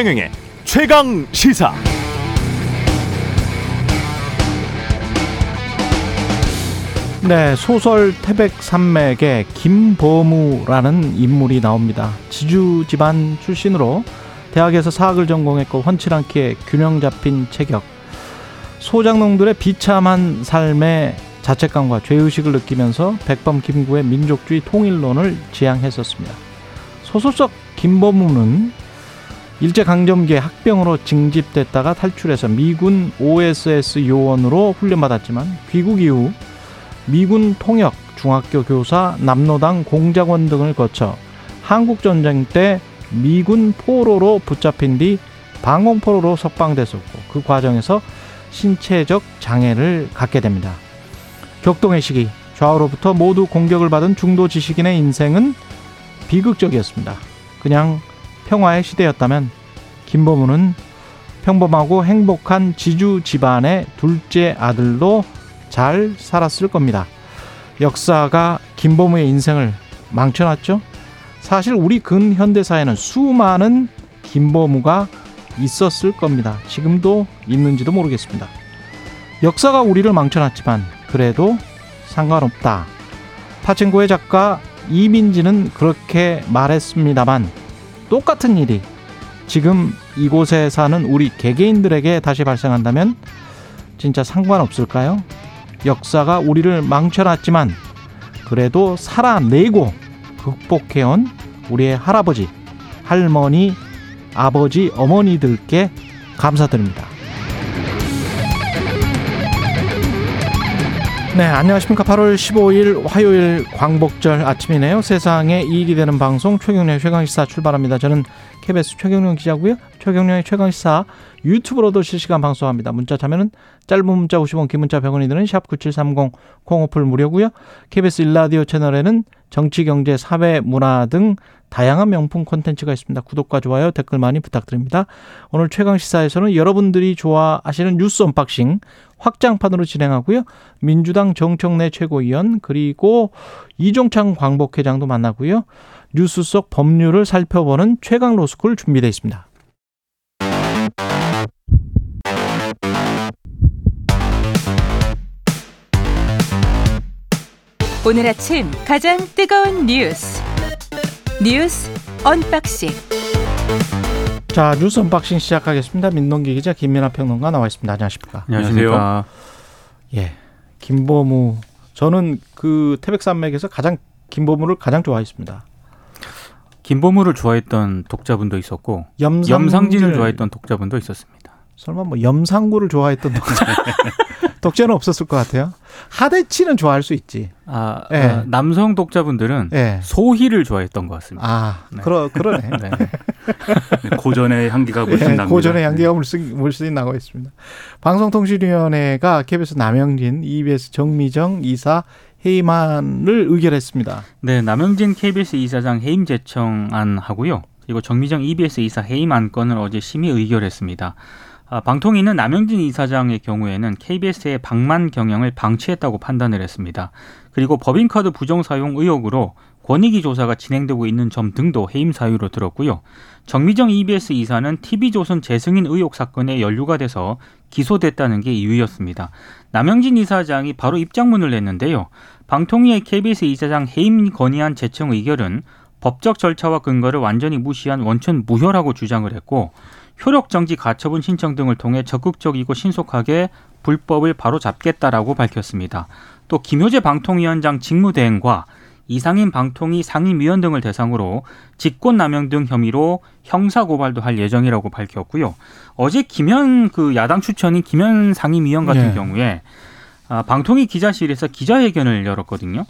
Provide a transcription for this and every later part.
최경영의 최강 시사. 네, 소설 태백산맥에 김보무라는 인물이 나옵니다. 지주 집안 출신으로 대학에서 사학을 전공했고 훤칠 않게 균형 잡힌 체격. 소장농들의 비참한 삶의 자책감과 죄의식을 느끼면서 백범 김구의 민족주의 통일론을 지향했었습니다. 소설 속 김보무는 일제강점기에 학병으로 징집됐다가 탈출해서 미군 OSS 요원으로 훈련받았지만 귀국 이후 미군 통역, 중학교 교사, 남로당 공작원 등을 거쳐 한국전쟁 때 미군 포로로 붙잡힌 뒤 방공포로로 석방됐었고 그 과정에서 신체적 장애를 갖게 됩니다. 격동의 시기, 좌우로부터 모두 공격을 받은 중도 지식인의 인생은 비극적이었습니다. 그냥 평화의 시대였다면 김보무는 평범하고 행복한 지주 집안의 둘째 아들로 잘 살았을 겁니다. 역사가 김보무의 인생을 망쳐놨죠? 사실 우리 근현대사에는 수많은 김보무가 있었을 겁니다. 지금도 있는지도 모르겠습니다. 역사가 우리를 망쳐놨지만 그래도 상관없다. 파친코의 작가 이민지는 그렇게 말했습니다만 똑같은 일이 지금 이곳에 사는 우리 개개인들에게 다시 발생한다면 진짜 상관없을까요? 역사가 우리를 망쳐놨지만 그래도 살아내고 극복해온 우리의 할아버지, 할머니, 아버지, 어머니들께 감사드립니다. 네, 안녕하십니까. 8월 15일 화요일 광복절 아침이네요. 세상에 이익이 되는 방송 최경련의 최강시사 출발합니다. 저는 KBS 최경련 기자고요. 최경련의 최강시사 유튜브로도 실시간 방송합니다. 문자 자면은 짧은 문자 50원, 긴 문자 100원이 드는 샵 9730 콩오플 무료고요. KBS 일라디오 채널에는 정치, 경제, 사회, 문화 등 다양한 명품 콘텐츠가 있습니다. 구독과 좋아요, 댓글 많이 부탁드립니다. 오늘 최강 시사에서는 여러분들이 좋아하시는 뉴스 언박싱 확장판으로 진행하고요. 민주당 정청래 최고위원 그리고 이종찬 광복회장도 만나고요. 뉴스 속 법률을 살펴보는 최강 로스쿨 준비되어 있습니다. 오늘 아침 가장 뜨거운 뉴스 뉴스 언박싱 자 뉴스 언박싱 시작하겠습니다. 민동기 기자 김민하 평론가 나와 있습니다. 안녕하십니까? 안녕하세요. 예, 김범우 저는 그 태백산맥에서 가장 김범우를 가장 좋아했습니다. 김범우를 좋아했던 독자분도 있었고 염상진을, 염상진을 좋아했던 독자분도 있었습니다. 설마 뭐 염상구를 좋아했던 독자 독자는 없었을 것 같아요. 하대치는 좋아할 수 있지. 아, 예. 아, 남성 독자분들은 예. 소희를 좋아했던 것 같습니다. 아, 네. 그러 그러네. 네. 고전의 향기가 물씬 예, 납니다. 고전의 향기가 물씬 물씬 나고 있습니다. 방송통신위원회가 KBS 남영진, EBS 정미정 이사 해임안을 의결했습니다. 네, 남영진 KBS 이사장 해임 제청안 하고요. 그리고 정미정 EBS 이사 해임 안건을 어제 심의 의결했습니다. 아, 방통위는 남영진 이사장의 경우에는 KBS의 방만 경영을 방치했다고 판단을 했습니다. 그리고 법인카드 부정 사용 의혹으로 권익위 조사가 진행되고 있는 점 등도 해임 사유로 들었고요. 정미정 EBS 이사는 TV조선 재승인 의혹 사건에 연루가 돼서 기소됐다는 게 이유였습니다. 남영진 이사장이 바로 입장문을 냈는데요. 방통위의 KBS 이사장 해임 건의안 제청 의결은 법적 절차와 근거를 완전히 무시한 원천 무효라고 주장을 했고 효력 정지 가처분 신청 등을 통해 적극적이고 신속하게 불법을 바로 잡겠다라고 밝혔습니다. 또 김효재 방통위원장 직무대행과 이상인 방통위 상임위원 등을 대상으로 직권남용 등 혐의로 형사 고발도 할 예정이라고 밝혔고요. 어제 김현 그 야당 추천인 김현 상임위원 같은 네. 경우에 아, 방통위 기자실에서 기자회견을 열었거든요.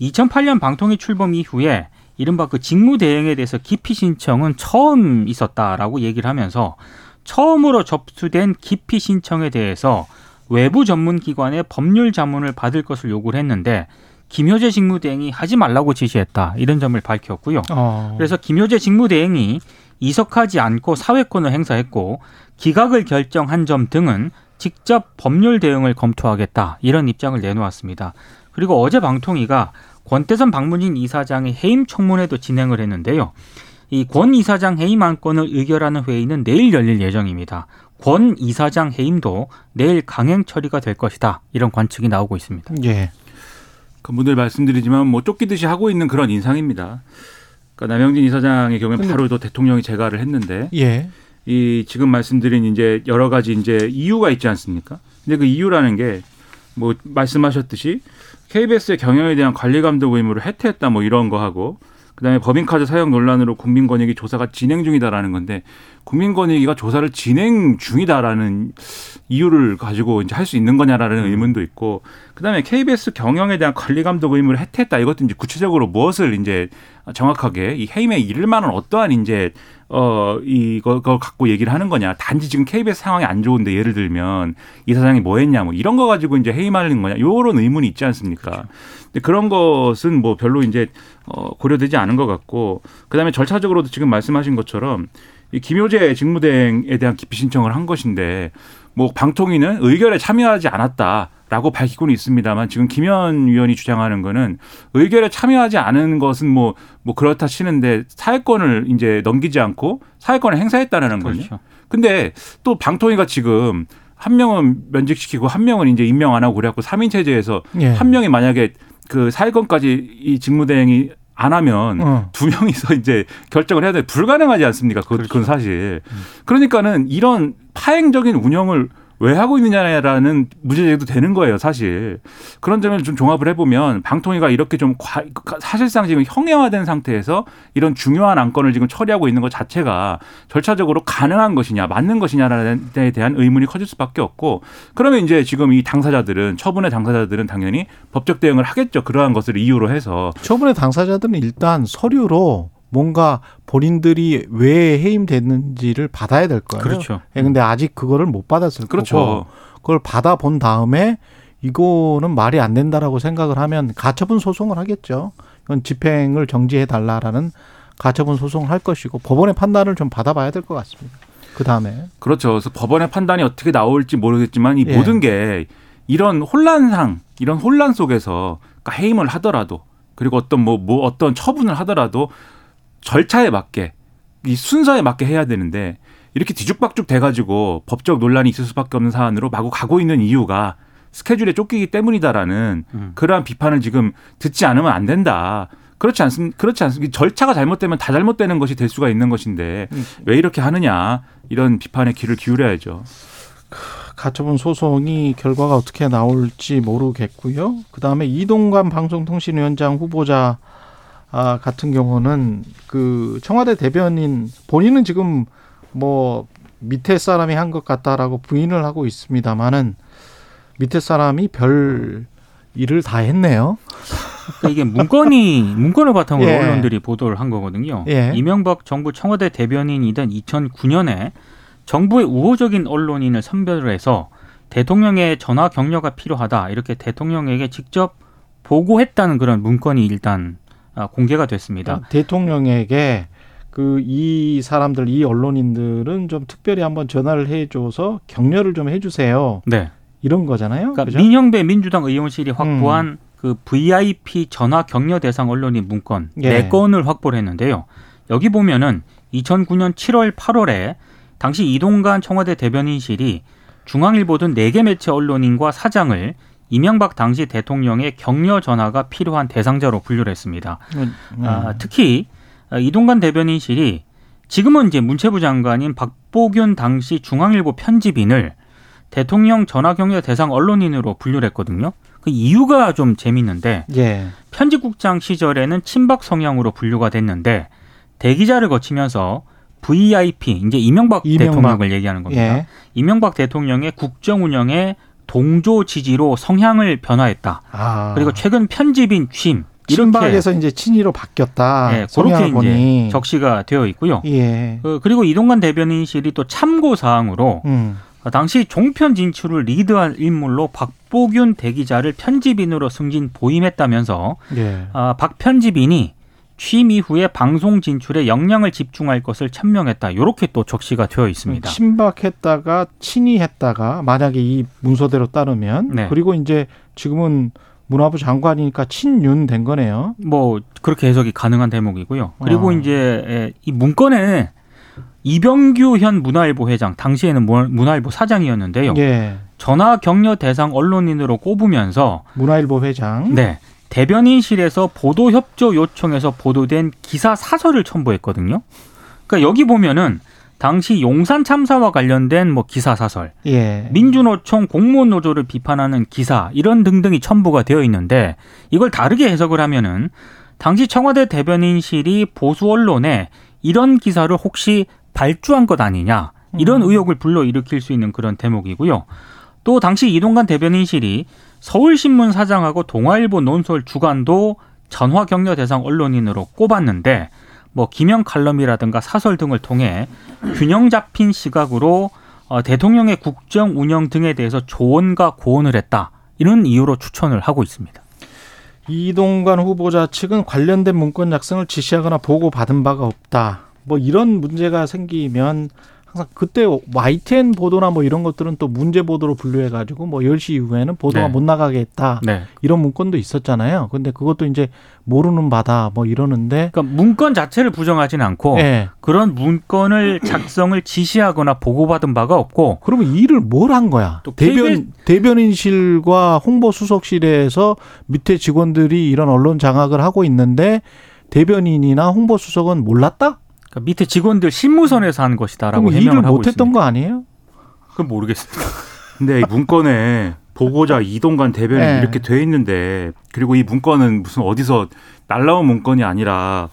2008년 방통위 출범 이후에 이른바 그 직무 대행에 대해서 기피 신청은 처음 있었다라고 얘기를 하면서 처음으로 접수된 기피 신청에 대해서 외부 전문 기관의 법률 자문을 받을 것을 요구를 했는데 김효재 직무대행이 하지 말라고 지시했다 이런 점을 밝혔고요. 어. 그래서 김효재 직무대행이 이석하지 않고 사회권을 행사했고 기각을 결정한 점 등은 직접 법률 대응을 검토하겠다 이런 입장을 내놓았습니다. 그리고 어제 방통위가 권태선 박문진 이사장의 해임 청문회도 진행을 했는데요. 이 권 이사장 해임 안건을 의결하는 회의는 내일 열릴 예정입니다. 권 이사장 해임도 내일 강행 처리가 될 것이다. 이런 관측이 나오고 있습니다. 예. 그분들 말씀드리지만 뭐 쫓기듯이 하고 있는 그런 인상입니다. 그러니까 남영진 이사장의 경우에 바로 또 대통령이 재가를 했는데 예. 이 지금 말씀드린 이제 여러 가지 이제 이유가 있지 않습니까? 근데 그 이유라는 게 뭐 말씀하셨듯이 KBS의 경영에 대한 관리 감독 의무를 해태했다 뭐 이런 거 하고 그다음에 법인카드 사용 논란으로 국민권익위 조사가 진행 중이다라는 건데 국민권익위가 조사를 진행 중이다라는 이유를 가지고 이제 할 수 있는 거냐라는 의문도 있고 그다음에 KBS 경영에 대한 관리 감독 의무를 해태했다. 이것도 이제 구체적으로 무엇을 이제 정확하게 이 해임에 이를 만한 어떠한 이제 어 이거 걸 갖고 얘기를 하는 거냐. 단지 지금 KBS 상황이 안 좋은데 예를 들면 이 사장이 뭐 했냐 뭐 이런 거 가지고 이제 해임하는 거냐. 요런 의문이 있지 않습니까? 근데 그런 것은 뭐 별로 이제 어 고려되지 않은 것 같고 그다음에 절차적으로도 지금 말씀하신 것처럼 이 김효재 직무대행에 대한 기피 신청을 한 것인데 뭐 방통위는 의결에 참여하지 않았다라고 밝히고는 있습니다만 지금 김현 위원이 주장하는 거는 의결에 참여하지 않은 것은 뭐뭐 그렇다 치는데 사회권을 이제 넘기지 않고 사회권을 행사했다는 거죠. 그렇죠. 근데 또 방통위가 지금 한 명은 면직시키고 한 명은 이제 임명 안 하고 그래갖고 삼인 체제에서 예. 한 명이 만약에 그 사회권까지 이 직무대행이 안 하면 어. 두 명이서 이제 결정을 해야 돼 불가능하지 않습니까? 그, 그렇죠. 그건 사실. 그러니까는 이런 파행적인 운영을 왜 하고 있느냐라는 문제 제기도 되는 거예요, 사실. 그런 점을 좀 종합을 해보면 방통위가 이렇게 좀 과- 사실상 지금 형해화된 상태에서 이런 중요한 안건을 지금 처리하고 있는 것 자체가 절차적으로 가능한 것이냐, 맞는 것이냐라는 데 대한 의문이 커질 수밖에 없고 그러면 이제 지금 이 당사자들은 처분의 당사자들은 당연히 법적 대응을 하겠죠. 그러한 것을 이유로 해서 처분의 당사자들은 일단 서류로 뭔가 본인들이 왜 해임됐는지를 받아야 될 거예요. 그렇죠. 예, 근데 아직 그거를 못 받았을 그렇죠. 거고 그걸 받아본 다음에 이거는 말이 안 된다라고 생각을 하면 가처분 소송을 하겠죠. 이건 집행을 정지해 달라라는 가처분 소송을 할 것이고 법원의 판단을 좀 받아봐야 될 것 같습니다. 그 다음에 그렇죠. 그래서 법원의 판단이 어떻게 나올지 모르겠지만 이 예. 모든 게 이런 혼란상, 이런 혼란 속에서 그러니까 해임을 하더라도 그리고 어떤 뭐, 뭐 어떤 처분을 하더라도 절차에 맞게 이 순서에 맞게 해야 되는데 이렇게 뒤죽박죽 돼가지고 법적 논란이 있을 수밖에 없는 사안으로 마구 가고 있는 이유가 스케줄에 쫓기기 때문이다라는 음. 그러한 비판을 지금 듣지 않으면 안 된다. 그렇지 않습 그렇지 않습니까? 절차가 잘못되면 다 잘못되는 것이 될 수가 있는 것인데 왜 이렇게 하느냐 이런 비판에 귀를 기울여야죠. 가처분 소송이 결과가 어떻게 나올지 모르겠고요. 그 다음에 이동관 방송통신위원장 후보자 아, 같은 경우는 그 청와대 대변인 본인은 지금 뭐 밑에 사람이 한 것 같다라고 부인을 하고 있습니다만은 밑에 사람이 별 일을 다 했네요. 그러니까 이게 문건이 문건을 바탕으로 예. 언론들이 보도를 한 거거든요. 예. 이명박 정부 청와대 대변인이던 2009년에 정부의 우호적인 언론인을 선별을 해서 대통령의 전화 격려가 필요하다 이렇게 대통령에게 직접 보고했다는 그런 문건이 일단 아, 공개가 됐습니다. 대통령에게 그 이 사람들 이 언론인들은 좀 특별히 한번 전화를 해줘서 격려를 좀 해주세요. 네. 이런 거잖아요. 그러니까 그죠? 민형배 민주당 의원실이 확보한 그 VIP 전화 격려 대상 언론인 문건 예. 네 건을 확보를 했는데요. 여기 보면은 2009년 7월 8월에 당시 이동관 청와대 대변인실이 중앙일보 등 4개 매체 언론인과 사장을 이명박 당시 대통령의 격려 전화가 필요한 대상자로 분류를 했습니다. 음, 아, 특히 아, 이동관 대변인실이 지금은 이제 문체부 장관인 박보균 당시 중앙일보 편집인을 대통령 전화 격려 대상 언론인으로 분류를 했거든요. 그 이유가 좀 재밌는데 예. 편집국장 시절에는 친박 성향으로 분류가 됐는데 대기자를 거치면서 VIP 이제 이명박, 이명박. 대통령을 얘기하는 겁니다. 예. 이명박 대통령의 국정 운영에 동조 지지로 성향을 변화했다. 아. 그리고 최근 편집인 취임 친박에서 이제 친이로 바뀌었다. 네, 그렇게 이제. 적시가 되어 있고요. 예. 그, 그리고 이동관 대변인실이 또 참고 사항으로 음. 당시 종편 진출을 리드할 인물로 박보균 대기자를 편집인으로 승진 보임했다면서 예. 아, 박 편집인이 취임 이후에 방송 진출에 역량을 집중할 것을 천명했다. 이렇게 또 적시가 되어 있습니다. 친박했다가 친이했다가 만약에 이 문서대로 따르면 네. 그리고 이제 지금은 문화부 장관이니까 친윤 된 거네요. 뭐 그렇게 해석이 가능한 대목이고요. 그리고 어. 이제 에, 이 문건에 이병규 현 문화일보 회장 당시에는 문- 문화일보 사장이었는데요. 예. 전화 격려 대상 언론인으로 꼽으면서 문화일보 회장. 네 대변인실에서 보도 협조 요청에서 보도된 기사 사설을 첨부했거든요. 그러니까 여기 보면은 당시 용산 참사와 관련된 뭐 기사 사설, 예. 민주노총 공무원 노조를 비판하는 기사 이런 등등이 첨부가 되어 있는데 이걸 다르게 해석을 하면은 당시 청와대 대변인실이 보수 언론에 이런 기사를 혹시 발주한 것 아니냐 이런 의혹을 불러일으킬 수 있는 그런 대목이고요. 또 당시 이동관 대변인실이 서울신문 사장하고 동아일보 논설 주간도 전화 격려 대상 언론인으로 꼽았는데 뭐 기명 칼럼이라든가 사설 등을 통해 균형 잡힌 시각으로 어, 대통령의 국정 운영 등에 대해서 조언과 고언을 했다. 이런 이유로 추천을 하고 있습니다. 이동관 후보자 측은 관련된 문건 작성을 지시하거나 보고 받은 바가 없다. 뭐 이런 문제가 생기면 항상 그때 YTN 보도나 뭐 이런 것들은 또 문제 보도로 분류해 가지고 뭐 10시 이후에는 보도가 네. 못 나가게 했다. 네. 이런 문건도 있었잖아요. 근데 그것도 이제 모르는 바다 뭐 이러는데 그러니까 문건 자체를 부정하지는 않고 예. 그런 문건을 작성을 지시하거나 보고받은 바가 없고 그러면 이 일을 뭘 한 거야? 또 대변 대변인실과 홍보 수석실에서 밑에 직원들이 이런 언론 장악을 하고 있는데 대변인이나 홍보 수석은 몰랐다? 그러니까 밑에 직원들 신무선에서 한 것이다라고 해명을 하고 못했던 있습니다. 거 아니에요? 그건 모르겠습니다. 근데 이 문건에 보고자 이동관 대변인 네. 이렇게 돼 있는데 그리고 이 문건은 무슨 어디서 날라온 문건이 아니라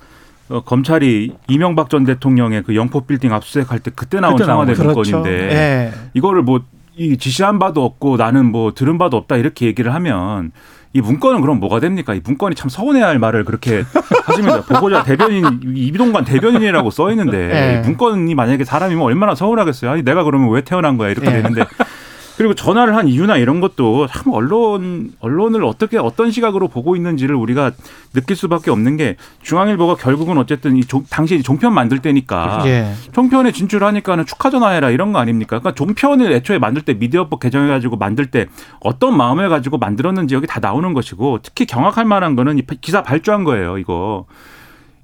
어, 검찰이 이명박 전 대통령의 그 영포 빌딩 압수수색할 때 그때 나온 청와대. 문건인데 예. 이거를 뭐 이 지시한 바도 없고 나는 뭐 들은 바도 없다 이렇게 얘기를 하면 이 문건은 그럼 뭐가 됩니까? 이 문건이 참 서운해할 말을 그렇게 하십니다. 보고자 대변인 이동관 대변인이라고 써 있는데 예. 이 문건이 만약에 사람이면 얼마나 서운하겠어요. 아니 내가 그러면 왜 태어난 거야 이렇게 예. 되는데 그리고 전화를 한 이유나 이런 것도 참 언론 언론을 어떻게 어떤 시각으로 보고 있는지를 우리가 느낄 수밖에 없는 게 중앙일보가 결국은 어쨌든 이 종, 당시 종편 만들 때니까 예. 종편에 진출하니까는 축하 전화해라 이런 거 아닙니까? 그러니까 종편을 애초에 만들 때 미디어법 개정해가지고 만들 때 어떤 마음을 가지고 만들었는지 여기 다 나오는 것이고 특히 경악할 만한 거는 이 기사 발주한 거예요. 이거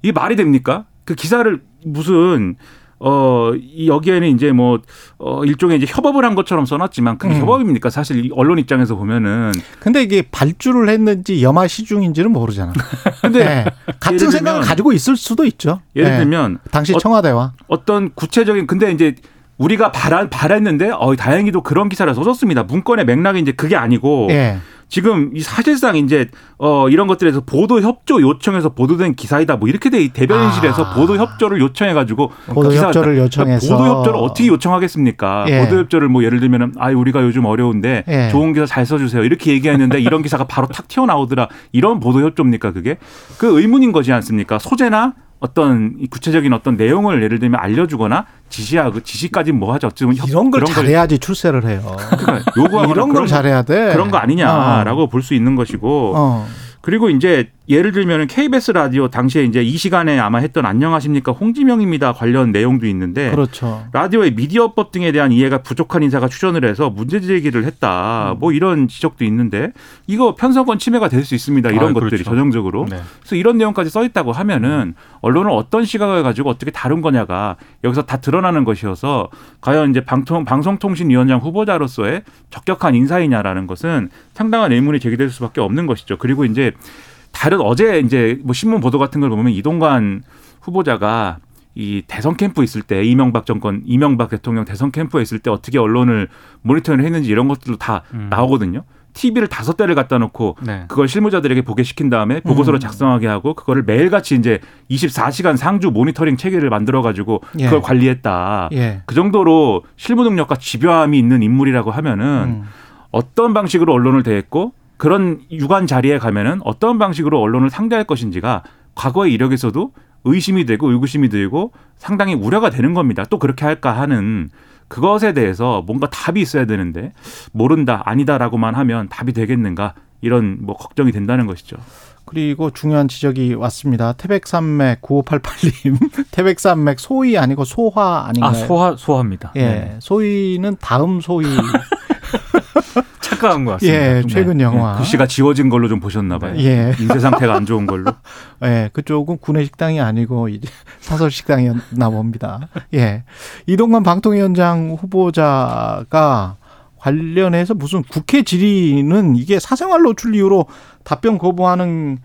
이 말이 됩니까? 그 기사를 무슨 어, 이 여기에는 이제 뭐, 어, 일종의 이제 협업을 한 것처럼 써놨지만 그게 음. 협업입니까? 사실 이 언론 입장에서 보면은. 근데 이게 발주를 했는지 염화 시중인지는 모르잖아. 근데 예. 같은 생각을 가지고 있을 수도 있죠. 예를 예. 들면 당시 어- 청와대와 어 떤 구체적인 근데 이제 우리가 바라, 바랬는데 어 다행히도 그런 기사를 써줬습니다. 문건의 맥락이 이제 그게 아니고 예. 지금 이 사실상 이제 어 이런 것들에서 보도 협조 요청해서 보도된 기사이다 뭐 이렇게 돼 대변인실에서 아. 보도 협조를 요청해 가지고 보도 협조를 요청해서 보도 협조를 어떻게 요청하겠습니까? 예. 보도 협조를 뭐 예를 들면은 아 우리가 요즘 어려운데 예. 좋은 기사 잘 써주세요 이렇게 얘기했는데 이런 기사가 바로 탁 튀어나오더라 이런 보도 협조입니까 그게 그 의문인 거지 않습니까? 소재나 어떤 이 구체적인 어떤 내용을 예를 들면 알려주거나 지시하고 지시까지 뭐 하죠 어쩌면 협- 이런 걸 잘해야지 출세를 해요. 그러니까 요구하거나 이런 걸 잘해야 돼. 그런 거 아니냐라고 볼수 있는 것이고 어. 그리고 이제 예를 들면 KBS 라디오 당시에 이제 이 시간에 아마 했던 안녕하십니까 홍지명입니다 관련 내용도 있는데 그렇죠. 라디오의 미디어법 등에 대한 이해가 부족한 인사가 출연을 해서 문제 제기를 했다. 음. 뭐 이런 지적도 있는데 이거 편성권 침해가 될 수 있습니다. 이런 아, 것들이 그렇죠. 전형적으로. 네. 그래서 이런 내용까지 써 있다고 하면은 언론은 어떤 시각을 가지고 어떻게 다룬 거냐가 여기서 다 드러나는 것이어서 과연 이제 방통 방송통신위원장 후보자로서의 적격한 인사이냐라는 것은 상당한 의문이 제기될 수밖에 없는 것이죠. 그리고 이제 다른 어제 이제 뭐 신문 보도 같은 걸 보면 이동관 후보자가 이 대선 캠프 있을 때 이명박 정권 이명박 대통령 대선 캠프에 있을 때 어떻게 언론을 모니터링 했는지 이런 것들도 다 음. 나오거든요. TV를 다섯 대를 갖다 놓고 네. 그걸 실무자들에게 보게 시킨 다음에 보고서를 음. 작성하게 하고 그거를 매일같이 이제 24시간 상주 모니터링 체계를 만들어 가지고 예. 그걸 관리했다. 예. 그 정도로 실무 능력과 집요함이 있는 인물이라고 하면은 음. 어떤 방식으로 언론을 대했고 그런 유관 자리에 가면은 어떤 방식으로 언론을 상대할 것인지가 과거의 이력에서도 의심이 되고 의구심이 들고 상당히 우려가 되는 겁니다. 또 그렇게 할까 하는 그것에 대해서 뭔가 답이 있어야 되는데 모른다 아니다라고만 하면 답이 되겠는가 이런 뭐 걱정이 된다는 것이죠. 그리고 중요한 지적이 왔습니다. 태백산맥 9588님. 태백산맥 소위 아니고 소화 아닌가요? 아 소화 소화입니다. 예. 네. 소위는 다음 소위. 안타까운 것 같습니다. 예. 최근 영화. 글씨가 지워진 걸로 좀 보셨나 봐요. 예. 인쇄 상태가 안 좋은 걸로. 예, 그쪽은 구내 식당이 아니고 이제 사설 식당이었나 봅니다. 예. 이동관 방통위원장 후보자가 관련해서 무슨 국회 질의는 이게 사생활 노출 이유로 답변 거부하는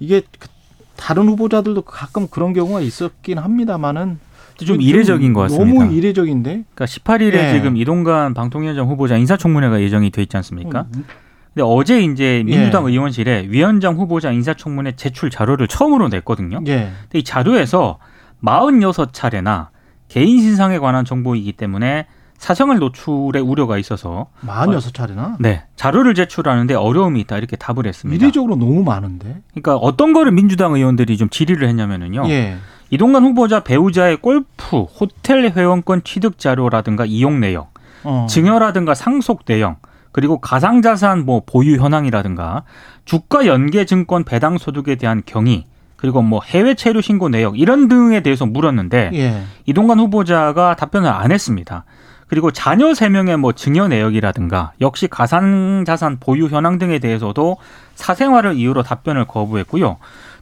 이게 그 다른 후보자들도 가끔 그런 경우가 있었긴 합니다만은 좀 이례적인 것 같습니다. 너무 이례적인데. 그러니까 18일에 예. 지금 이동관 방통위원장 후보자 인사청문회가 예정이 돼 있지 않습니까? 음, 근데 어제 이제 민주당 예. 의원실에 위원장 후보자 인사청문회 제출 자료를 처음으로 냈거든요. 예. 근데 이 자료에서 46차례나 개인 신상에 관한 정보이기 때문에 사생활 노출의 우려가 있어서 46차례나? 네 자료를 제출하는데 어려움이 있다 이렇게 답을 했습니다. 이례적으로 너무 많은데. 그러니까 어떤 거를 민주당 의원들이 좀 질의를 했냐면은요. 예. 이동관 후보자 배우자의 골프, 호텔 회원권 취득 자료라든가 이용 내역, 어. 증여라든가 상속 내용, 그리고 가상자산 뭐 보유 현황이라든가 주가 연계 증권 배당 소득에 대한 경위, 그리고 뭐 해외 체류 신고 내역 이런 등에 대해서 물었는데 예. 이동관 후보자가 답변을 안 했습니다. 그리고 자녀 세명의뭐 증여 내역이라든가 역시 가상 자산 보유 현황 등에 대해서도 사생활을 이유로 답변을 거부했고요.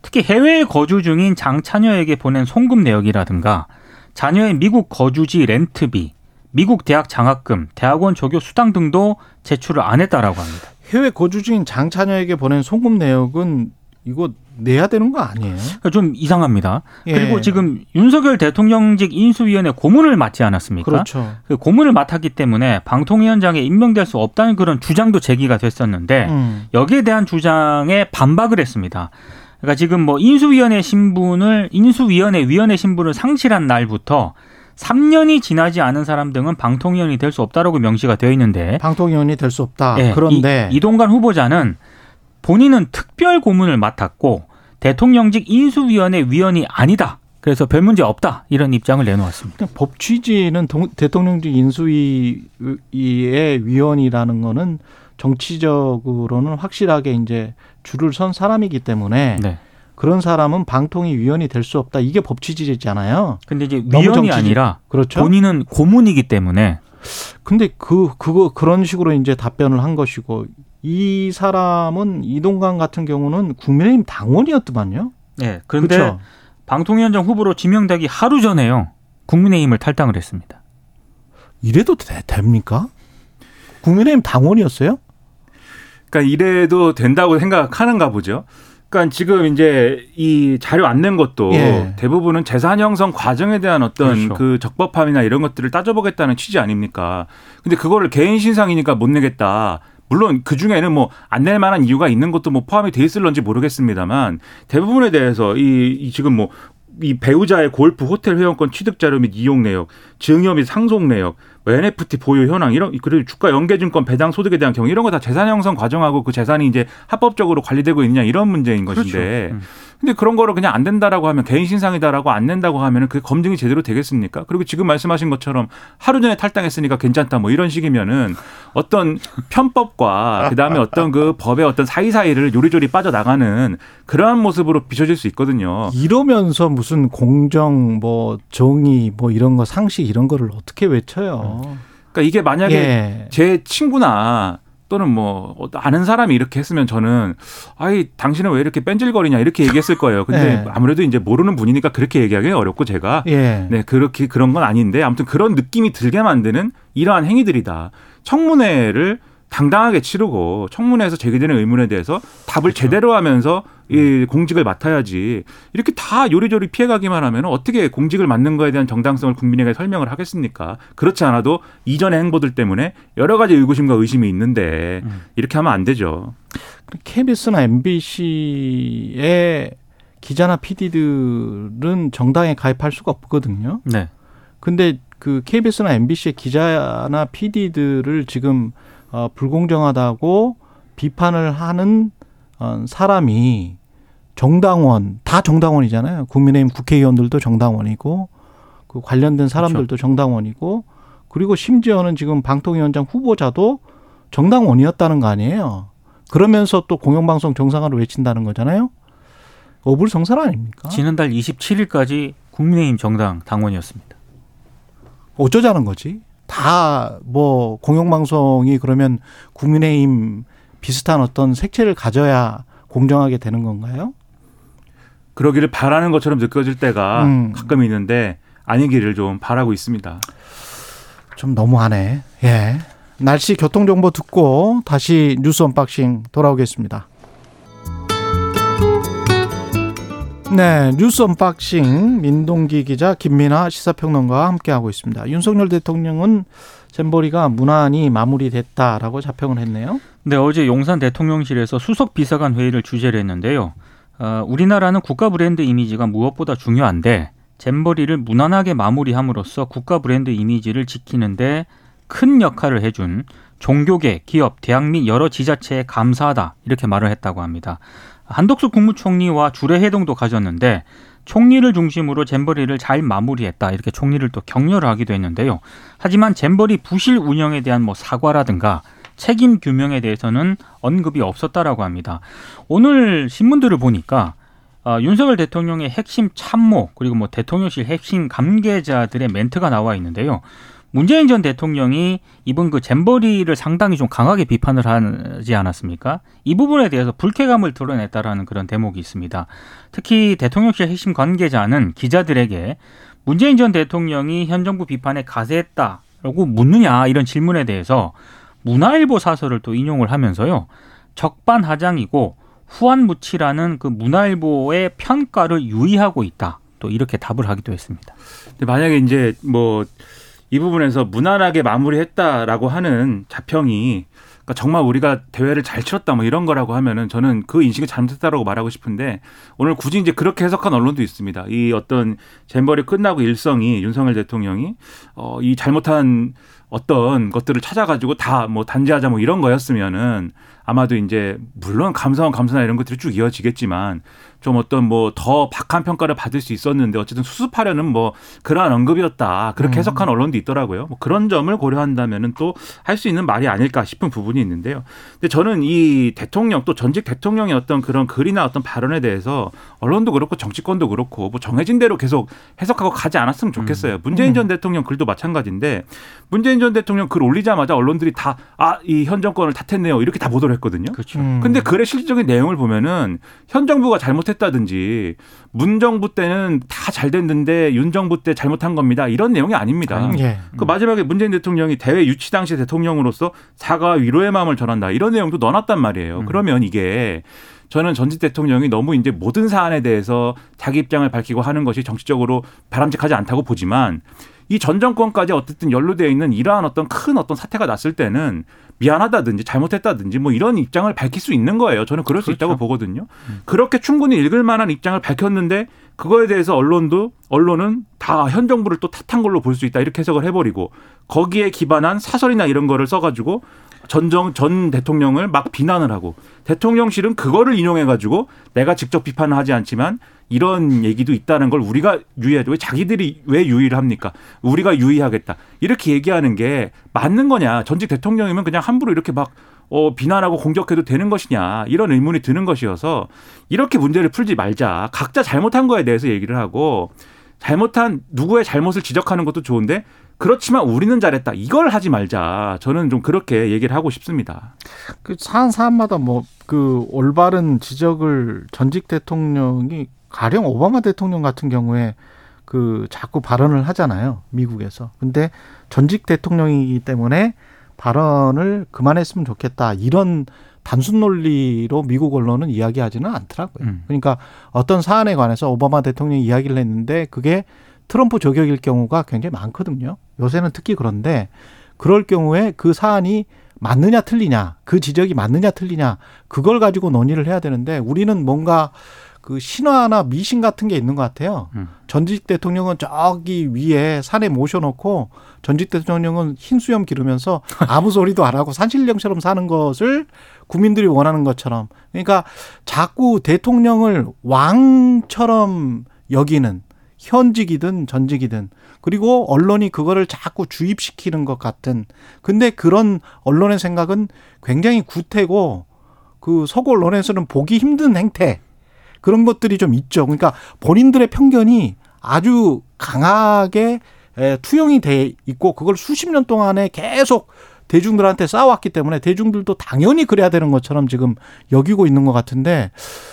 특히 해외에 거주 중인 장차녀에게 보낸 송금 내역이라든가 자녀의 미국 거주지 렌트비, 미국 대학 장학금, 대학원 조교 수당 등도 제출을 안 했다라고 합니다. 해외 거주 중인 장차녀에게 보낸 송금 내역은 이거 내야 되는 거 아니에요? 그러니까 좀 이상합니다. 예. 그리고 지금 윤석열 대통령직 인수위원회 고문을 맡지 않았습니까? 그렇죠. 그 고문을 맡았기 때문에 방통위원장에 임명될 수 없다는 그런 주장도 제기가 됐었는데 음. 여기에 대한 주장에 반박을 했습니다. 그러니까 지금 뭐 인수위원회 신분을 인수위원회 위원회 신분을 상실한 날부터 3년이 지나지 않은 사람 등은 방통위원이 될 수 없다라고 명시가 되어 있는데 방통위원이 될 수 없다. 예, 그런데 이, 이동관 후보자는 본인은 특별 고문을 맡았고 대통령직 인수위원회 위원이 아니다. 그래서 별 문제 없다 이런 입장을 내놓았습니다. 그냥 법 취지는 동- 대통령직 인수위의 위원이라는 거는 정치적으로는 확실하게 이제 줄을 선 사람이기 때문에 네. 그런 사람은 방통위 위원이 될 수 없다. 이게 법 취지잖아요. 근데 이제 위원이 아니라 그렇죠? 본인은 고문이기 때문에 근데 그 그거 그런 식으로 이제 답변을 한 것이고 이 사람은 이동관 같은 경우는 국민의힘 당원이었더만요. 네. 그런데 그렇죠. 방통위원장 후보로 지명되기 하루 전에요. 국민의힘을 탈당을 했습니다. 이래도 되, 됩니까? 국민의힘 당원이었어요? 그러니까 이래도 된다고 생각하는가 보죠. 그러니까 지금 이제 이 자료 안 낸 것도 예. 대부분은 재산 형성 과정에 대한 어떤 그렇죠. 그 적법함이나 이런 것들을 따져보겠다는 취지 아닙니까? 근데 그거를 개인 신상이니까 못 내겠다. 물론 그 중에는 뭐 안 낼 만한 이유가 있는 것도 뭐 포함이 돼 있을런지 모르겠습니다만 대부분에 대해서 이, 이 지금 뭐이 배우자의 골프 호텔 회원권 취득 자료 및 이용 내역, 증여 및 상속 내역, 뭐 NFT 보유 현황 이런 그리고 주가 연계증권 배당 소득에 대한 경우 이런 거 다 재산 형성 과정하고 그 재산이 이제 합법적으로 관리되고 있느냐 이런 문제인 것인데 음. 근데 그런 거를 그냥 안 된다라고 하면 개인 신상이다라고 안 낸다고 하면은 그게 검증이 제대로 되겠습니까? 그리고 지금 말씀하신 것처럼 하루 전에 탈당했으니까 괜찮다 뭐 이런 식이면은 어떤 편법과 그다음에 어떤 그 법의 어떤 사이사이를 요리조리 빠져나가는 그러한 모습으로 비춰질 수 있거든요. 이러면서 무슨 공정 뭐 정의 뭐 이런 거 상식 이런 거를 어떻게 외쳐요? 그러니까 이게 만약에 예. 제 친구나 또는 뭐 아는 사람이 이렇게 했으면 저는 아이 당신은 왜 이렇게 뺀질거리냐 이렇게 얘기했을 거예요. 근데 네. 아무래도 이제 모르는 분이니까 그렇게 얘기하기 어렵고 제가 예. 네 그렇게 그런 건 아닌데 아무튼 그런 느낌이 들게 만드는 이러한 행위들이다. 청문회를 당당하게 치르고 청문회에서 제기되는 의문에 대해서 답을 제대로 하면서 이 공직을 맡아야지 이렇게 다 요리조리 피해가기만 하면 어떻게 공직을 맡는 거에 대한 정당성을 국민에게 설명을 하겠습니까? 그렇지 않아도 이전의 행보들 때문에 여러 가지 의구심과 의심이 있는데 이렇게 하면 안 되죠. KBS나 MBC의 기자나 PD들은 정당에 가입할 수가 없거든요. 네. 근데 그 KBS나 MBC의 기자나 PD들을 지금 어, 불공정하다고 비판을 하는 어, 사람이 정당원 다 정당원이잖아요. 국민의힘 국회의원들도 정당원이고 그 관련된 사람들도 정당원이고 그리고 심지어는 지금 방통위원장 후보자도 정당원이었다는 거 아니에요. 그러면서 또 공영방송 정상화를 외친다는 거잖아요. 어불성설 아닙니까? 지난달 27일까지 국민의힘 정당 당원이었습니다. 어쩌자는 거지? 다 뭐 공영방송이 그러면 국민의힘 비슷한 어떤 색채를 가져야 공정하게 되는 건가요? 그러기를 바라는 것처럼 느껴질 때가 음. 가끔 있는데 아니기를 좀 바라고 있습니다. 좀 너무하네. 예. 날씨 교통정보 듣고 다시 뉴스 언박싱 돌아오겠습니다. 네, 뉴스 언박싱 민동기 기자 김민하 시사평론가와 함께하고 있습니다. 윤석열 대통령은 잼버리가 무난히 마무리됐다라고 자평을 했네요. 네, 어제 용산 대통령실에서 수석 비서관 회의를 주재를 했는데요. 어, 우리나라는 국가 브랜드 이미지가 무엇보다 중요한데 잼버리를 무난하게 마무리함으로써 국가 브랜드 이미지를 지키는데 큰 역할을 해준 종교계, 기업, 대학 및 여러 지자체에 감사하다 이렇게 말을 했다고 합니다. 한덕수 국무총리와 주례 회동도 가졌는데 총리를 중심으로 잼버리를 잘 마무리했다 이렇게 총리를 또 격려를 하기도 했는데요. 하지만 잼버리 부실 운영에 대한 뭐 사과라든가 책임 규명에 대해서는 언급이 없었다라고 합니다. 오늘 신문들을 보니까 어, 윤석열 대통령의 핵심 참모 그리고 뭐 대통령실 핵심 관계자들의 멘트가 나와 있는데요. 문재인 전 대통령이 이번 그 잼버리를 상당히 좀 강하게 비판을 하지 않았습니까? 이 부분에 대해서 불쾌감을 드러냈다라는 그런 대목이 있습니다. 특히 대통령실 핵심 관계자는 기자들에게 문재인 전 대통령이 현 정부 비판에 가세했다라고 묻느냐 이런 질문에 대해서 문화일보 사설을 또 인용을 하면서요. 적반하장이고 후한무치라는 그 문화일보의 평가를 유의하고 있다. 또 이렇게 답을 하기도 했습니다. 근데 만약에 이제 뭐 이 부분에서 무난하게 마무리했다라고 하는 자평이 그러니까 정말 우리가 대회를 잘 치렀다 뭐 이런 거라고 하면은 저는 그 인식이 잘못했다라고 말하고 싶은데 오늘 굳이 이제 그렇게 해석한 언론도 있습니다. 이 어떤 잼버리 끝나고 일성이 윤석열 대통령이 어 이 잘못한 어떤 것들을 찾아가지고 다 뭐 단죄하자 뭐 이런 거였으면은 아마도 이제 물론 감사원 감사나 이런 것들이 쭉 이어지겠지만 좀 어떤 뭐 더 박한 평가를 받을 수 있었는데 어쨌든 수습하려는 뭐 그러한 언급이었다 그렇게 해석한 언론도 있더라고요. 뭐 그런 점을 고려한다면은 또 할 수 있는 말이 아닐까 싶은 부분이 있는데요. 근데 저는 이 대통령 또 전직 대통령의 어떤 그런 글이나 어떤 발언에 대해서 언론도 그렇고 정치권도 그렇고 뭐 정해진 대로 계속 해석하고 가지 않았으면 좋겠어요. 문재인 전 대통령 글도 마찬가지인데 문재인 전 대통령 글 올리자마자 언론들이 다 아 이 현 정권을 탓했네요 이렇게 다 보도를 했거든요. 그렇죠. 음. 근데 글의 실질적인 내용을 보면은 현 정부가 잘못했다든지 문 정부 때는 다 잘 됐는데 윤 정부 때 잘못한 겁니다. 이런 내용이 아닙니다. 예. 그 마지막에 문재인 대통령이 대외 유치 당시 대통령으로서 사과 위로의 마음을 전한다. 이런 내용도 넣어놨단 말이에요. 그러면 이게 저는 전직 대통령이 너무 이제 모든 사안에 대해서 자기 입장을 밝히고 하는 것이 정치적으로 바람직하지 않다고 보지만 이 전 정권까지 어쨌든 연루되어 있는 이러한 어떤 큰 어떤 사태가 났을 때는 미안하다든지 잘못했다든지 뭐 이런 입장을 밝힐 수 있는 거예요. 저는 그럴 수 있다고 보거든요. 그렇게 충분히 읽을 만한 입장을 밝혔는데 그거에 대해서 언론도 언론은 다 현 정부를 또 탓한 걸로 볼 수 있다 이렇게 해석을 해버리고 거기에 기반한 사설이나 이런 거를 써가지고 전정 전 대통령을 막 비난을 하고 대통령실은 그거를 인용해 가지고 내가 직접 비판을 하지 않지만 이런 얘기도 있다는 걸 우리가 유의하죠. 왜 자기들이 왜 유의를 합니까? 우리가 유의하겠다. 이렇게 얘기하는 게 맞는 거냐? 전직 대통령이면 그냥 함부로 이렇게 막 어, 비난하고 공격해도 되는 것이냐 이런 의문이 드는 것이어서 이렇게 문제를 풀지 말자 각자 잘못한 거에 대해서 얘기를 하고 잘못한 누구의 잘못을 지적하는 것도 좋은데 그렇지만 우리는 잘했다 이걸 하지 말자 저는 좀 그렇게 얘기를 하고 싶습니다. 그 사안 사안마다 뭐 그 올바른 지적을 전직 대통령이 가령 오바마 대통령 같은 경우에 그 자꾸 발언을 하잖아요. 미국에서. 근데 전직 대통령이기 때문에 발언을 그만했으면 좋겠다. 이런 단순 논리로 미국 언론은 이야기하지는 않더라고요. 음. 그러니까 어떤 사안에 관해서 오바마 대통령이 이야기를 했는데 그게 트럼프 저격일 경우가 굉장히 많거든요. 요새는 특히 그런데 그럴 경우에 그 사안이 맞느냐 틀리냐, 그 지적이 맞느냐 틀리냐, 그걸 가지고 논의를 해야 되는데 우리는 뭔가 그 신화나 미신 같은 게 있는 것 같아요. 음. 전직 대통령은 저기 위에 산에 모셔놓고 전직 대통령은 흰 수염 기르면서 아무 소리도 안 하고 산신령처럼 사는 것을 국민들이 원하는 것처럼. 그러니까 자꾸 대통령을 왕처럼 여기는 현직이든 전직이든 그리고 언론이 그거를 자꾸 주입시키는 것 같은 근데 그런 언론의 생각은 굉장히 구태고 그 서구 언론에서는 보기 힘든 행태 그런 것들이 좀 있죠. 그러니까 본인들의 편견이 아주 강하게 에, 투영이 돼 있고 그걸 수십 년 동안에 계속 대중들한테 쌓아왔기 때문에 대중들도 당연히 그래야 되는 것처럼 지금 여기고 있는 것 같은데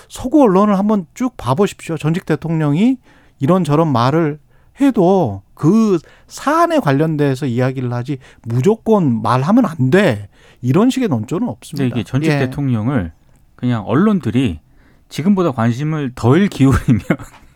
서구 언론을 한번 쭉 봐보십시오. 전직 대통령이 이런저런 말을 해도 그 사안에 관련돼서 이야기를 하지 무조건 말하면 안 돼. 이런 식의 논조는 없습니다. 이게 전직 예. 대통령을 그냥 언론들이 지금보다 관심을 덜 기울이면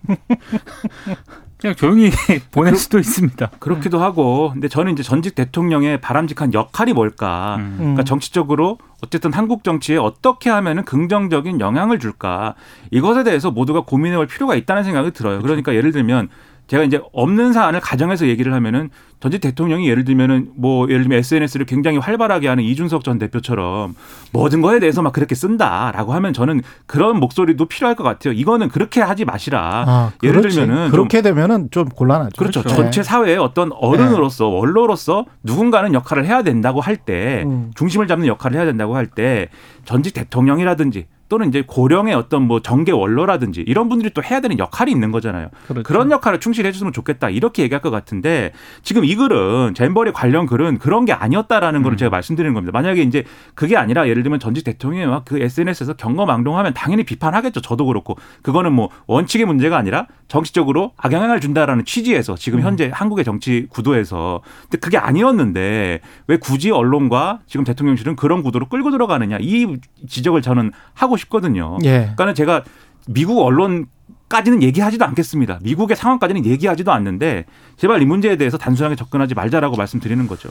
그냥 조용히 보낼 수도 있습니다. 그렇기도 하고 근데 저는 이제 전직 대통령의 바람직한 역할이 뭘까? 음. 그러니까 정치적으로 어쨌든 한국 정치에 어떻게 하면은 긍정적인 영향을 줄까? 이것에 대해서 모두가 고민해 볼 필요가 있다는 생각이 들어요. 그러니까 예를 들면 제가 이제 없는 사안을 가정해서 얘기를 하면은 전직 대통령이 예를 들면은 뭐 예를 들면 SNS를 굉장히 활발하게 하는 이준석 전 대표처럼 모든 거에 대해서 막 그렇게 쓴다라고 하면 저는 그런 목소리도 필요할 것 같아요. 이거는 그렇게 하지 마시라. 아, 예를. 들면은 좀 그렇게 되면은 좀 곤란하죠. 그렇죠. 네. 전체 사회의 어떤 어른으로서 원로로서 누군가는 역할을 해야 된다고 할때 음. 중심을 잡는 역할을 해야 된다고 할 때 전직 대통령이라든지 또는 이제 고령의 어떤 뭐 정계 원로라든지 이런 분들이 또 해야 되는 역할이 있는 거잖아요. 그렇죠. 그런 역할을 충실히 해줬으면 좋겠다 이렇게 얘기할 것 같은데 지금 이 글은 잼버리 관련 글은 그런 게 아니었다라는 걸 제가 말씀드리는 겁니다. 만약에 이제 그게 아니라 예를 들면 전직 대통령이 막 그 SNS에서 경거망동하면 당연히 비판하겠죠. 저도 그렇고 그거는 뭐 원칙의 문제가 아니라 정치적으로 악영향을 준다라는 취지에서 지금 현재 한국의 정치 구도에서 근데 그게 아니었는데 왜 굳이 언론과 지금 대통령실은 그런 구도로 끌고 들어가느냐 이 지적을 저는 하고 싶거든요. 예. 그러니까는 제가 미국 언론 까지는 얘기하지도 않겠습니다. 미국의 상황까지는 얘기하지도 않는데 제발 이 문제에 대해서 단순하게 접근하지 말자라고 말씀드리는 거죠.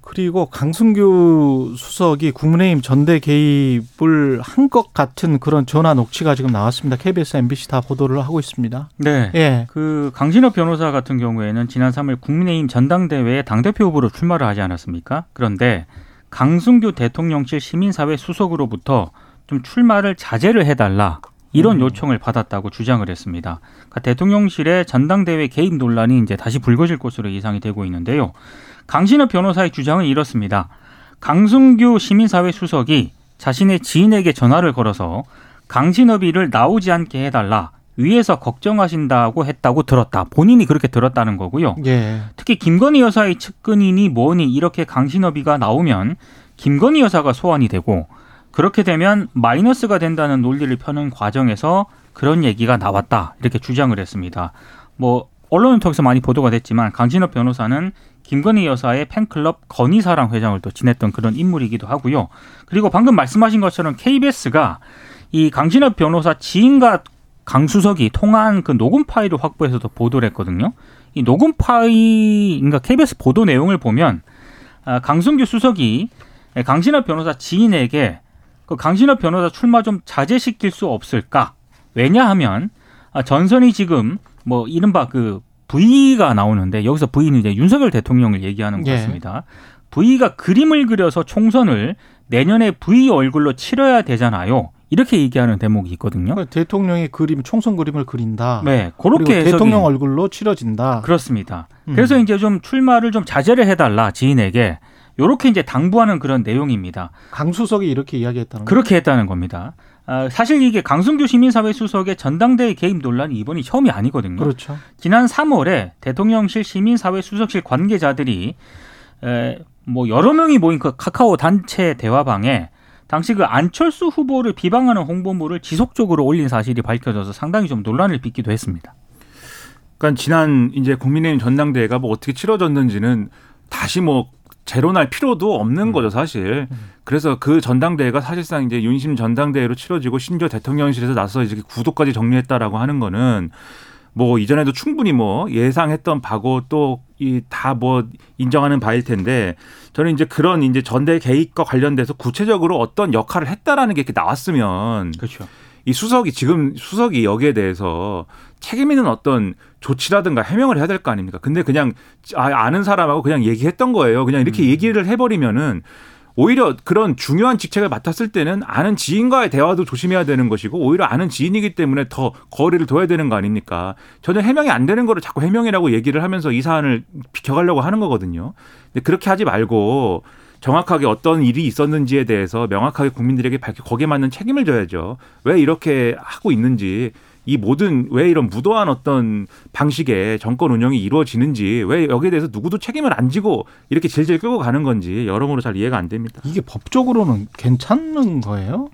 그리고 강승규 수석이 국민의힘 전대 개입을 한 것 같은 그런 전화 녹취가 지금 나왔습니다. KBS, MBC 다 보도를 하고 있습니다. 네. 예. 그 강신업 변호사 같은 경우에는 지난 3일 국민의힘 전당대회에 당대표 후보로 출마를 하지 않았습니까? 그런데 강승규 대통령실 시민사회 수석으로부터 좀 출마를 자제를 해달라 이런 요청을 받았다고 주장을 했습니다. 그러니까 대통령실의 전당대회 개입 논란이 이제 다시 불거질 것으로 예상이 되고 있는데요. 강신업 변호사의 주장은 이렇습니다. 강승규 시민사회 수석이 자신의 지인에게 전화를 걸어서 강신업이를 나오지 않게 해달라 위에서 걱정하신다고 했다고 들었다. 본인이 그렇게 들었다는 거고요. 예. 특히 김건희 여사의 측근이니 뭐니 이렇게 강신업이가 나오면 김건희 여사가 소환이 되고 그렇게 되면 마이너스가 된다는 논리를 펴는 과정에서 그런 얘기가 나왔다 이렇게 주장을 했습니다. 뭐 언론을 통해서 많이 보도가 됐지만 강신업 변호사는 김건희 여사의 팬클럽 건희사랑 회장을 또 지냈던 그런 인물이기도 하고요. 그리고 방금 말씀하신 것처럼 KBS가 이 강신업 변호사 지인과 강수석이 통화한 그 녹음 파일을 확보해서도 보도를 했거든요. 이 녹음 파일, 그러니까 KBS 보도 내용을 보면 아, 강승규 수석이 강신업 변호사 지인에게 그 강신업 변호사 출마 좀 자제시킬 수 없을까? 왜냐하면 아, 전선이 지금 뭐 이른바 그 V가 나오는데 여기서 V는 이제 윤석열 대통령을 얘기하는 것 예. 같습니다. V가 그림을 그려서 총선을 내년에 V 얼굴로 치러야 되잖아요. 이렇게 얘기하는 대목이 있거든요. 그 대통령이 그림 총선 그림을 그린다. 네, 그렇게 대통령 얼굴로 치러진다. 그렇습니다. 음. 그래서 이제 좀 출마를 좀 자제를 해달라 지인에게 요렇게 이제 당부하는 그런 내용입니다. 강수석이 이렇게 이야기했다는 거. 그렇게 했다는 겁니다. 아, 사실 이게 강승규 시민사회 수석의 전당대회 개입 논란이 이번이 처음이 아니거든요. 그렇죠. 지난 3월에 대통령실 시민사회 수석실 관계자들이 에, 뭐 여러 명이 모인 그 카카오 단체 대화방에 당시 그 안철수 후보를 비방하는 홍보물을 지속적으로 올린 사실이 밝혀져서 상당히 좀 논란을 빚기도 했습니다. 그러니까 지난 이제 국민의힘 전당대회가 뭐 어떻게 치러졌는지는 다시 뭐 재론할 필요도 없는 거죠 사실. 그래서 그 전당대회가 사실상 이제 윤심 전당대회로 치러지고 심지어 대통령실에서 나서 이렇게 구도까지 정리했다라고 하는 거는 뭐 이전에도 충분히 뭐 예상했던 바고 또 이 다 뭐 인정하는 바일 텐데 저는 이제 그런 이제 전대 개입과 관련돼서 구체적으로 어떤 역할을 했다라는 게 이렇게 나왔으면 그렇죠. 이 수석이 지금 수석이 여기에 대해서 책임 있는 어떤 조치라든가 해명을 해야 될 거 아닙니까? 근데 그냥 아, 아는 사람하고 그냥 얘기했던 거예요. 그냥 이렇게 얘기를 해버리면은 오히려 그런 중요한 직책을 맡았을 때는 아는 지인과의 대화도 조심해야 되는 것이고 오히려 아는 지인이기 때문에 더 거리를 둬야 되는 거 아닙니까? 전혀 해명이 안 되는 거를 자꾸 해명이라고 얘기를 하면서 이 사안을 비켜가려고 하는 거거든요. 근데 그렇게 하지 말고 정확하게 어떤 일이 있었는지에 대해서 명확하게 국민들에게 밝혀 거기에 맞는 책임을 져야죠. 왜 이렇게 하고 있는지 이 모든 왜 이런 무도한 어떤 방식의 정권 운영이 이루어지는지 왜 여기에 대해서 누구도 책임을 안 지고 이렇게 질질 끌고 가는 건지 여러모로 잘 이해가 안 됩니다. 이게 법적으로는 괜찮은 거예요?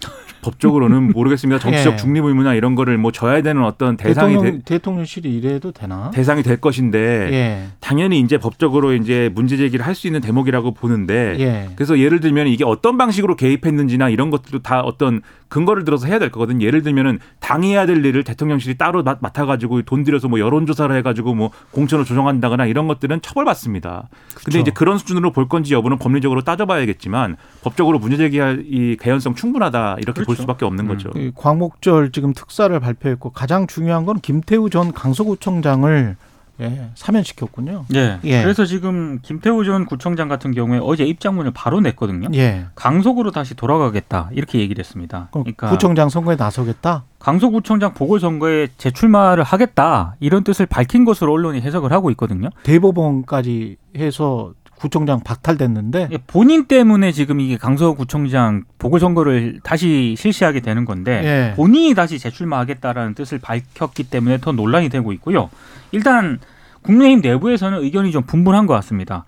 법적으로는 모르겠습니다. 정치적 예. 중립 의무나 이런 거를 뭐 져야 되는 어떤 대상이 대통령, 되, 대통령실이 이래도 되나? 대상이 될 것인데 예. 당연히 이제 법적으로 이제 문제 제기를 할 수 있는 대목이라고 보는데 예. 그래서 예를 들면 이게 어떤 방식으로 개입했는지나 이런 것들도 다 어떤 근거를 들어서 해야 될 거거든. 예를 들면은 당이 해야 될 일을 대통령실이 따로 맡- 맡아 가지고 돈 들여서 뭐 여론 조사를 해 가지고 뭐 공천을 조정한다거나 이런 것들은 처벌받습니다. 근데 그쵸. 이제 그런 수준으로 볼 건지 여부는 법리적으로 따져봐야겠지만 법적으로 문제 제기할 이 개연성 충분하다 이렇게 볼 그렇죠. 수밖에 없는 음. 거죠. 이 광복절 지금 특사를 발표했고 가장 중요한 건 김태우 전 강서구청장을 예, 사면시켰군요. 예. 예. 그래서 지금 김태우 전 구청장 같은 경우에 어제 입장문을 바로 냈거든요. 예. 강속으로 다시 돌아가겠다 이렇게 얘기를 했습니다. 그러니까 구청장 선거에 나서겠다. 강서구청장 보궐선거에 재출마를 하겠다 이런 뜻을 밝힌 것으로 언론이 해석을 하고 있거든요. 대법원까지 해서 구청장 박탈됐는데 예, 본인 때문에 지금 이게 강서구청장 보궐선거를 다시 실시하게 되는 건데 예. 본인이 다시 재출마하겠다라는 뜻을 밝혔기 때문에 더 논란이 되고 있고요. 일단 국민의힘 내부에서는 의견이 좀 분분한 것 같습니다.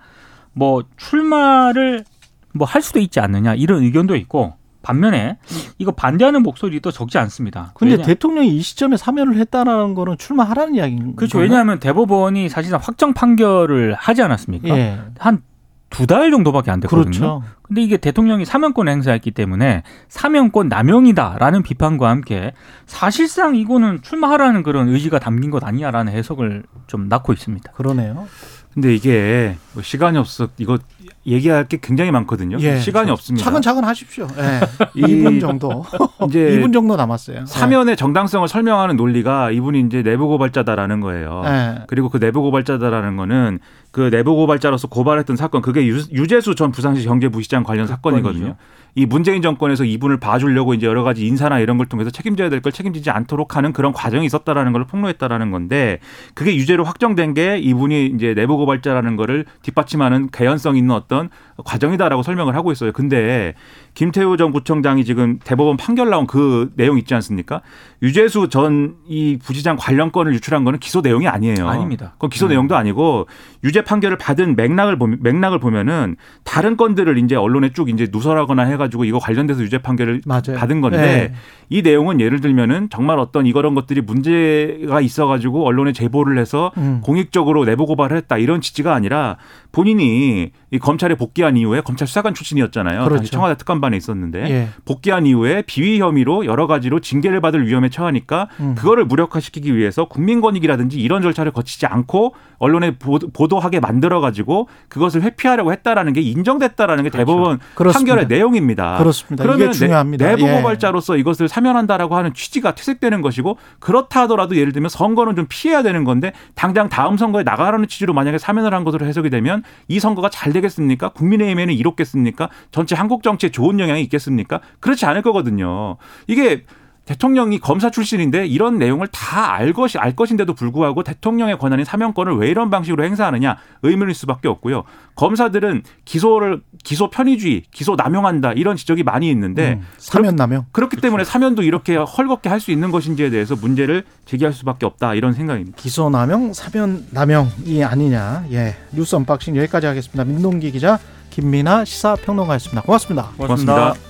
뭐 출마를 뭐 할 수도 있지 않느냐 이런 의견도 있고 반면에 이거 반대하는 목소리도 적지 않습니다. 근데 왜냐- 대통령이 이 시점에 사면을 했다라는 거는 출마하라는 이야기인 그렇죠. 건가요? 왜냐하면 대법원이 사실상 확정 판결을 하지 않았습니까? 예. 한 두달 정도밖에 안 됐거든요. 그렇죠. 근데 이게 대통령이 사면권 행사했기 때문에 사면권 남용이다라는 비판과 함께 사실상 이거는 출마하라는 그런 의지가 담긴 것 아니냐라는 해석을 좀 낳고 있습니다. 그러네요. 근데 이게 뭐 시간이 없어 이거 얘기할 게 굉장히 많거든요. 예. 시간이 없습니다. 차근차근 하십시오. 예. 이- 2분 정도. 이제 2분 정도 남았어요. 사면의 정당성을 설명하는 논리가 이분이 이제 내부 고발자다라는 거예요. 예. 그리고 그 내부 고발자다라는 거는 그 내부 고발자로서 고발했던 사건 그게 유, 유재수 전 부산시 경제부시장 관련 사건이거든요. 이 문재인 정권에서 이분을 봐주려고 이제 여러 가지 인사나 이런 걸 통해서 책임져야 될 걸 책임지지 않도록 하는 그런 과정이 있었다라는 걸 폭로했다라는 건데 그게 유죄로 확정된 게 이분이 이제 내부 고발자라는 거를 뒷받침하는 개연성 있는 어떤 과정이다라고 설명을 하고 있어요. 근데 김태우 전 구청장이 지금 대법원 판결 나온 그 내용 있지 않습니까? 유재수 전 이 부시장 관련 건을 유출한 거는 기소 내용이 아니에요. 아닙니다. 그건 기소 음. 내용도 아니고 유죄 판결을 받은 맥락을 보면 맥락을 보면은 다른 건들을 이제 언론에 쭉 이제 누설하거나 해가지고 이거 관련돼서 유죄 판결을 맞아요. 받은 건데 예. 이 내용은 예를 들면은 정말 어떤 이거런 것들이 문제가 있어가지고 언론에 제보를 해서 음. 공익적으로 내부 고발을 했다 이런 취지가 아니라 본인이 이 검찰에 복귀한 이후에 검찰 수사관 출신이었잖아요. 그렇죠. 당시 청와대 특감반에 있었는데 예. 복귀한 이후에 비위 혐의로 여러 가지로 징계를 받을 위험에 처하니까 음. 그거를 무력화시키기 위해서 국민권익이라든지 이런 절차를 거치지 않고 언론에 보- 보도하게 만들어 가지고 그것을 회피하려고 했다라는 게 인정됐다라는 게 대법원 그렇죠. 그렇습니다. 판결의 내용입니다. 그렇습니다. 그러면 중요합니다. 내, 부 예. 고발자로서 이것을 사면한다라고 하는 취지가 퇴색되는 것이고 그렇다 하더라도 예를 들면 선거는 좀 피해야 되는 건데 당장 다음 선거에 나가라는 취지로 만약에 사면을 한 것으로 해석이 되면 이 선거가 잘되 겠습니까? 국민의힘에는 이롭겠습니까? 전체 한국 정치에 좋은 영향이 있겠습니까? 그렇지 않을 거거든요. 이게 대통령이 검사 출신인데 이런 내용을 다 알 것이 알 것인데도 불구하고 대통령의 권한인 사면권을 왜 이런 방식으로 행사하느냐 의문일 수밖에 없고요. 검사들은 기소를 기소 편의주의, 기소 남용한다 이런 지적이 많이 있는데 음, 사면 남용. 그렇기 때문에 사면도 이렇게 헐겁게 할 수 있는 것인지에 대해서 문제를 제기할 수밖에 없다 이런 생각입니다. 기소 남용, 사면 남용이 아니냐. 예. 뉴스 언박싱 여기까지 하겠습니다. 민동기 기자, 김민하 시사평론가였습니다. 고맙습니다. 고맙습니다.